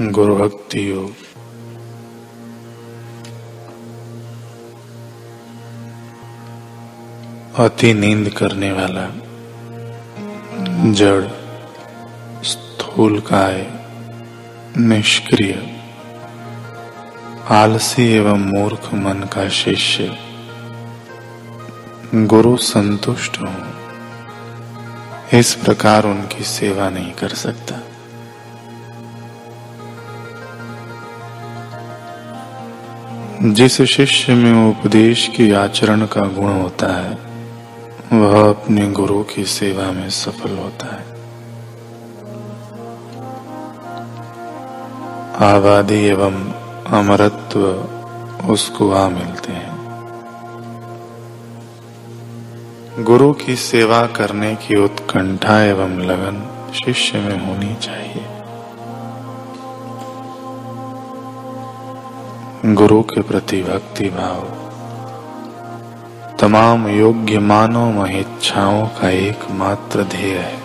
गुरु भक्ति योग। अति नींद करने वाला, जड़, स्थूल काय, निष्क्रिय, आलसी एवं मूर्ख मन का शिष्य, गुरु संतुष्ट हो। इस प्रकार उनकी सेवा नहीं कर सकता। जिस शिष्य में उपदेश के आचरण का गुण होता है, वह अपने गुरु की सेवा में सफल होता है। आबादी एवं अमरत्व उसको आ मिलते हैं। गुरु की सेवा करने की उत्कंठा एवं लगन शिष्य में होनी चाहिए। गुरु के प्रति भक्ति भाव तमाम योग्य मानव महिच्छाओं का एकमात्र ध्येय है।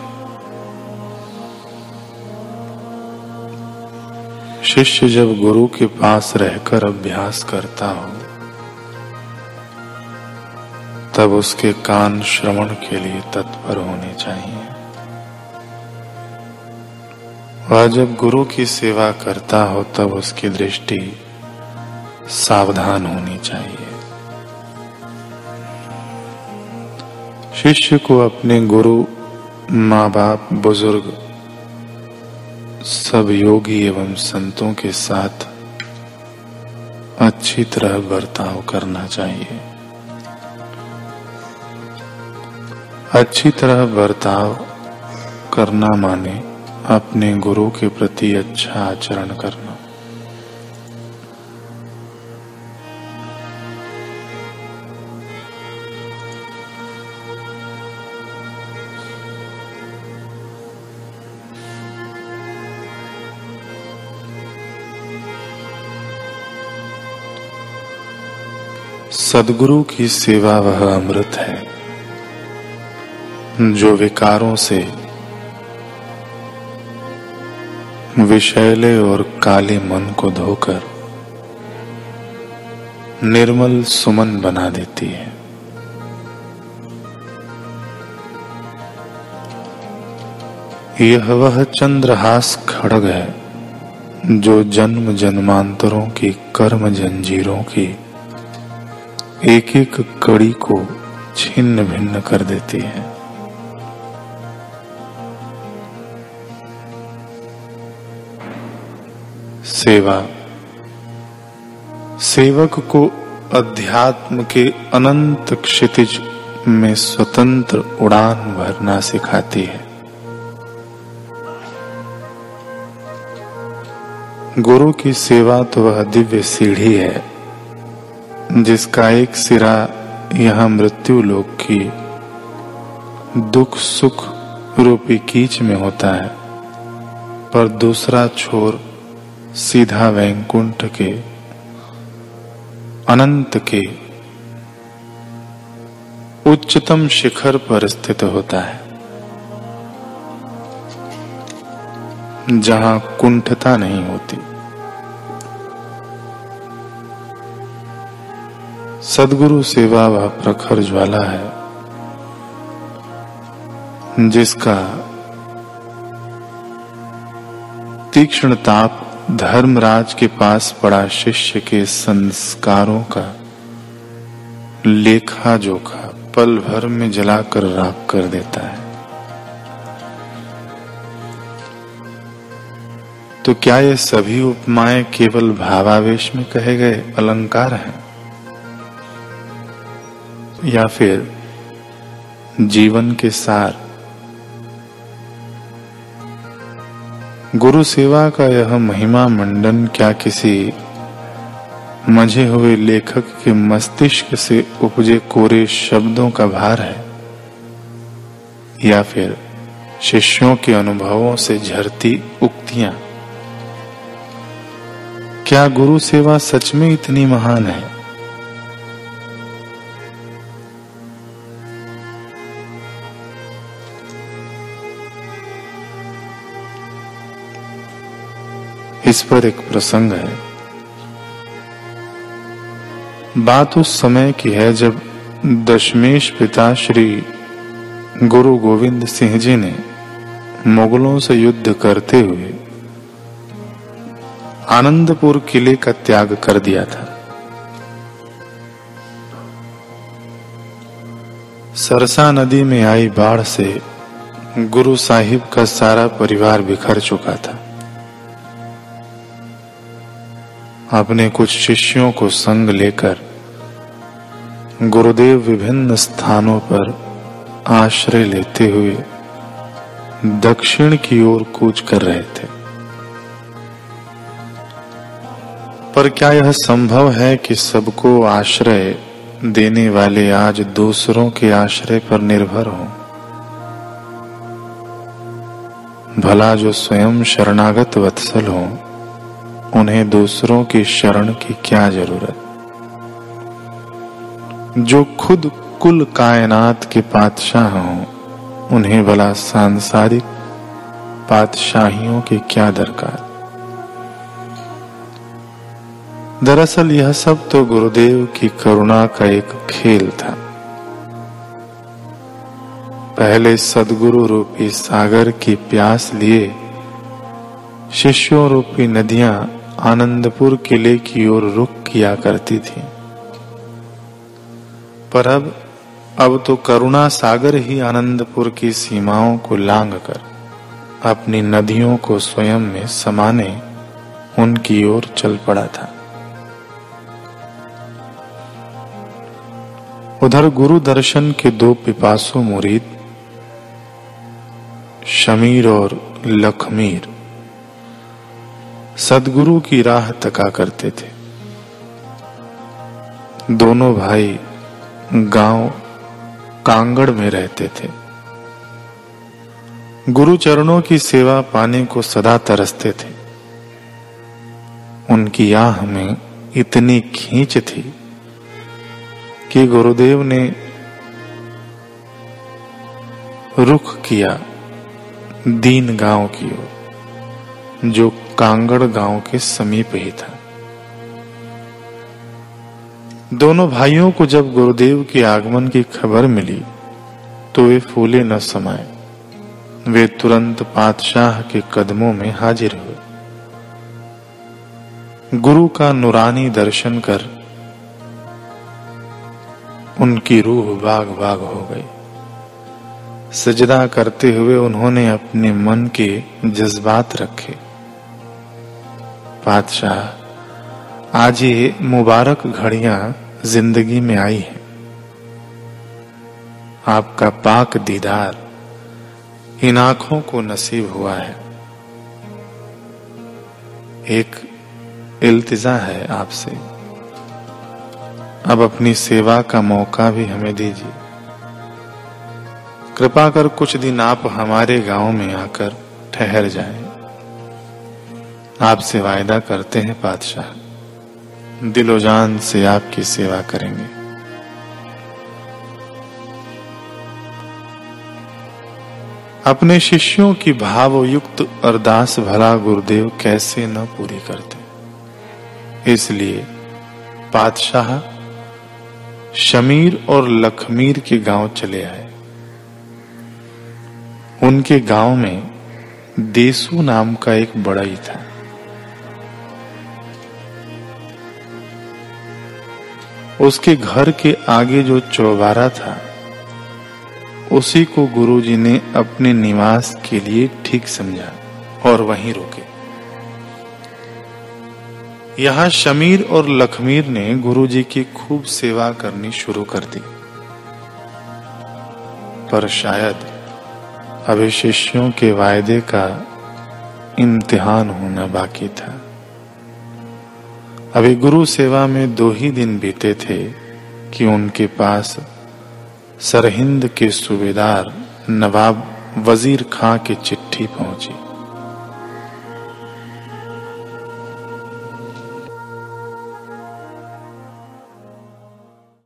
शिष्य जब गुरु के पास रहकर अभ्यास करता हो, तब उसके कान श्रवण के लिए तत्पर होने चाहिए। वह जब गुरु की सेवा करता हो, तब उसकी दृष्टि सावधान होनी चाहिए। शिष्य को अपने गुरु माँ बाप बुज़ुर्ग, सब योगी एवं संतों के साथ अच्छी तरह बर्ताव करना चाहिए। अच्छी तरह बर्ताव करना माने अपने गुरु के प्रति अच्छा आचरण करना। सदगुरु की सेवा वह अमृत है, जो विकारों से विषैले और काले मन को धोकर निर्मल सुमन बना देती है। यह वह चंद्रहास खड़ग है, जो जन्म जन्मांतरों की कर्म जंजीरों की एक एक कड़ी को छिन्न भिन्न कर देती है। सेवा। सेवक को अध्यात्म के अनंत क्षितिज में स्वतंत्र उड़ान भरना सिखाती है। गुरु की सेवा तो वह दिव्य सीढ़ी है। जिसका एक सिरा यह मृत्यु लोक की दुख सुख रूपी कीच में होता है, पर दूसरा छोर सीधा वैकुंठ के, अनंत के उच्चतम शिखर पर स्थित होता है। जहाँ कुंठता नहीं होती। सदगुरु सेवा वह प्रखर ज्वाला है, जिसका तीक्ष्ण ताप धर्मराज के पास पड़ा शिष्य के संस्कारों का लेखा जोखा पल भर में जलाकर राख कर देता है। तो क्या ये सभी उपमाएँ केवल भावावेश में कहे गए अलंकार हैं? या फिर जीवन के सार। गुरु सेवा का यह महिमा मंडन क्या किसी मझे हुए लेखक के मस्तिष्क से उपजे कोरे शब्दों का भार है? या फिर शिष्यों के अनुभवों से झरती उक्तियाँ? क्या गुरु सेवा सच में इतनी महान है? इस पर एक प्रसंग है। बात उस समय की है जब दशमेश पिता श्री गुरु गोविंद सिंह जी ने मुगलों से युद्ध करते हुए आनंदपुर किले का त्याग कर दिया था। सरसा नदी में आई बाढ़ से गुरु साहिब का सारा परिवार बिखर चुका था। अपने कुछ शिष्यों को संग लेकर गुरुदेव विभिन्न स्थानों पर आश्रय लेते हुए दक्षिण की ओर कूच कर रहे थे। पर क्या यह संभव है कि सबको आश्रय देने वाले आज दूसरों के आश्रय पर निर्भर हों? भला जो स्वयं शरणागत वत्सल हो उन्हें दूसरों की शरण की क्या ज़रूरत? जो खुद कुल कायनात के पातशाह हों, उन्हें भला सांसारिक पातशाहियों की क्या दरकार? दरअसल यह सब तो गुरुदेव की करुणा का एक खेल था। पहले सदगुरु रूपी सागर की प्यास लिए शिष्यों रूपी नदियाँ आनंदपुर किले की ओर रुख किया करती थी। पर अब अब तो करुणा सागर ही आनंदपुर की सीमाओं को लांग कर, अपनी नदियों को स्वयं में समाने उनकी ओर चल पड़ा था। उधर गुरु दर्शन के दो पिपासु मुरीद, शमीर और लखमीर सदगुरु की राह तका करते थे। दोनों भाई गाँव कांगड़ में रहते थे। गुरु चरणों की सेवा पाने को सदा तरसते थे। उनकी आह में इतनी खींच थी कि गुरुदेव ने रुख किया दीन गाँव की ओर, जो कांगड़ गाँव के समीप ही था। दोनों भाइयों को जब गुरुदेव के आगमन की खबर मिली तो वे फूले न समाये। वे तुरंत पातशाह के कदमों में हाजिर हुए। गुरु का नुरानी दर्शन कर उनकी रूह बाग बाग हो गई। सजदा करते हुए उन्होंने अपने मन के जज्बात रखे। पातशाह आज ये मुबारक घड़ियाँ ज़िंदगी में आई हैं। आपका पाक दीदार इन आँखों को नसीब हुआ है। एक इल्तिजा है आपसे। अब अपनी सेवा का मौका भी हमें दीजिए। कृपा कर कुछ दिन आप हमारे गाँव में आकर ठहर जाएँ। आपसे वायदा करते हैं पातशाह दिलोजान से आपकी सेवा करेंगे। अपने शिष्यों की भावयुक्त अरदास भला गुरुदेव कैसे न पूरी करते। इसलिए पातशाह शमीर और लखमीर के गाँव चले आए। उनके गाँव में देसू नाम का एक बड़ई था। उसके घर के आगे जो चौबारा था, उसी को गुरुजी ने अपने निवास के लिए ठीक समझा और वहीं रोके। यहाँ शमीर और लखमीर ने गुरुजी की खूब सेवा करनी शुरू कर दी। पर शायद अभी शिष्यों के वायदे का इम्तिहान होना बाकी था। अभी गुरु सेवा में दो ही दिन बीते थे कि उनके पास सरहिंद के सूबेदार नवाब वज़ीर खां की चिट्ठी पहुँची।